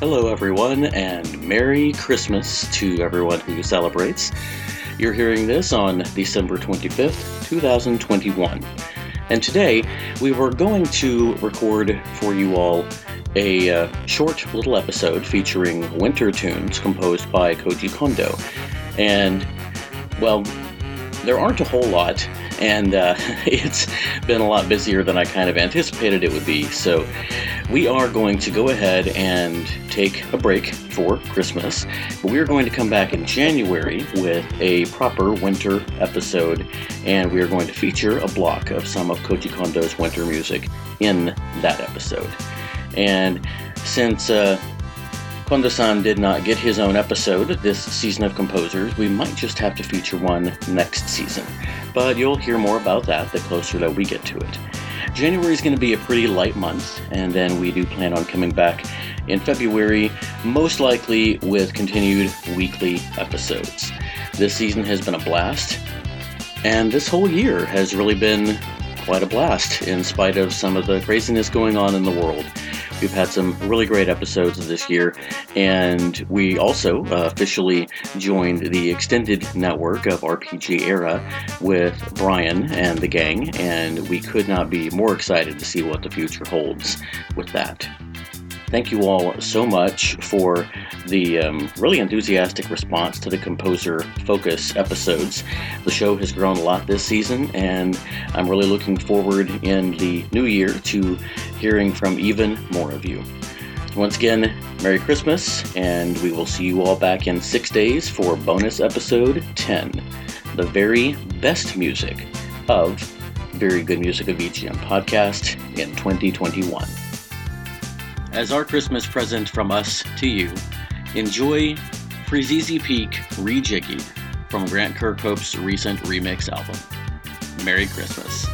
Hello, everyone, and Merry Christmas to everyone who celebrates. You're hearing this on December 25th, 2021. And today, we were going to record for you all a uh, short little episode featuring winter tunes composed by Koji Kondo. And, well, there aren't a whole lot, and uh, it's been a lot busier than I kind of anticipated it would be. So, we are going to go ahead and take a break for Christmas. But we are going to come back in January with a proper winter episode, and we are going to feature a block of some of Koji Kondo's winter music in that episode. And since uh, Kondo-san did not get his own episode this season of Composers, we might just have to feature one next season. But you'll hear more about that the closer that we get to it. January is going to be a pretty light month, and then we do plan on coming back in February, most likely with continued weekly episodes. This season has been a blast, and this whole year has really been quite a blast in spite of some of the craziness going on in the world. We've had some really great episodes this year, and we also uh, officially joined the extended network of RPG Era with Brian and the gang, and we could not be more excited to see what the future holds with that. Thank you all so much for the um, really enthusiastic response to the Composer Focus episodes. The show has grown a lot this season, and I'm really looking forward in the new year to hearing from even more of you. Once again, Merry Christmas, and we will see you all back in six days for bonus episode 10 the very best music of Very Good Music of VGM podcast in 2021. As our Christmas present from us to you, enjoy Freezeezy Peak Rejiggy from Grant Kirkhope's recent remix album. Merry Christmas.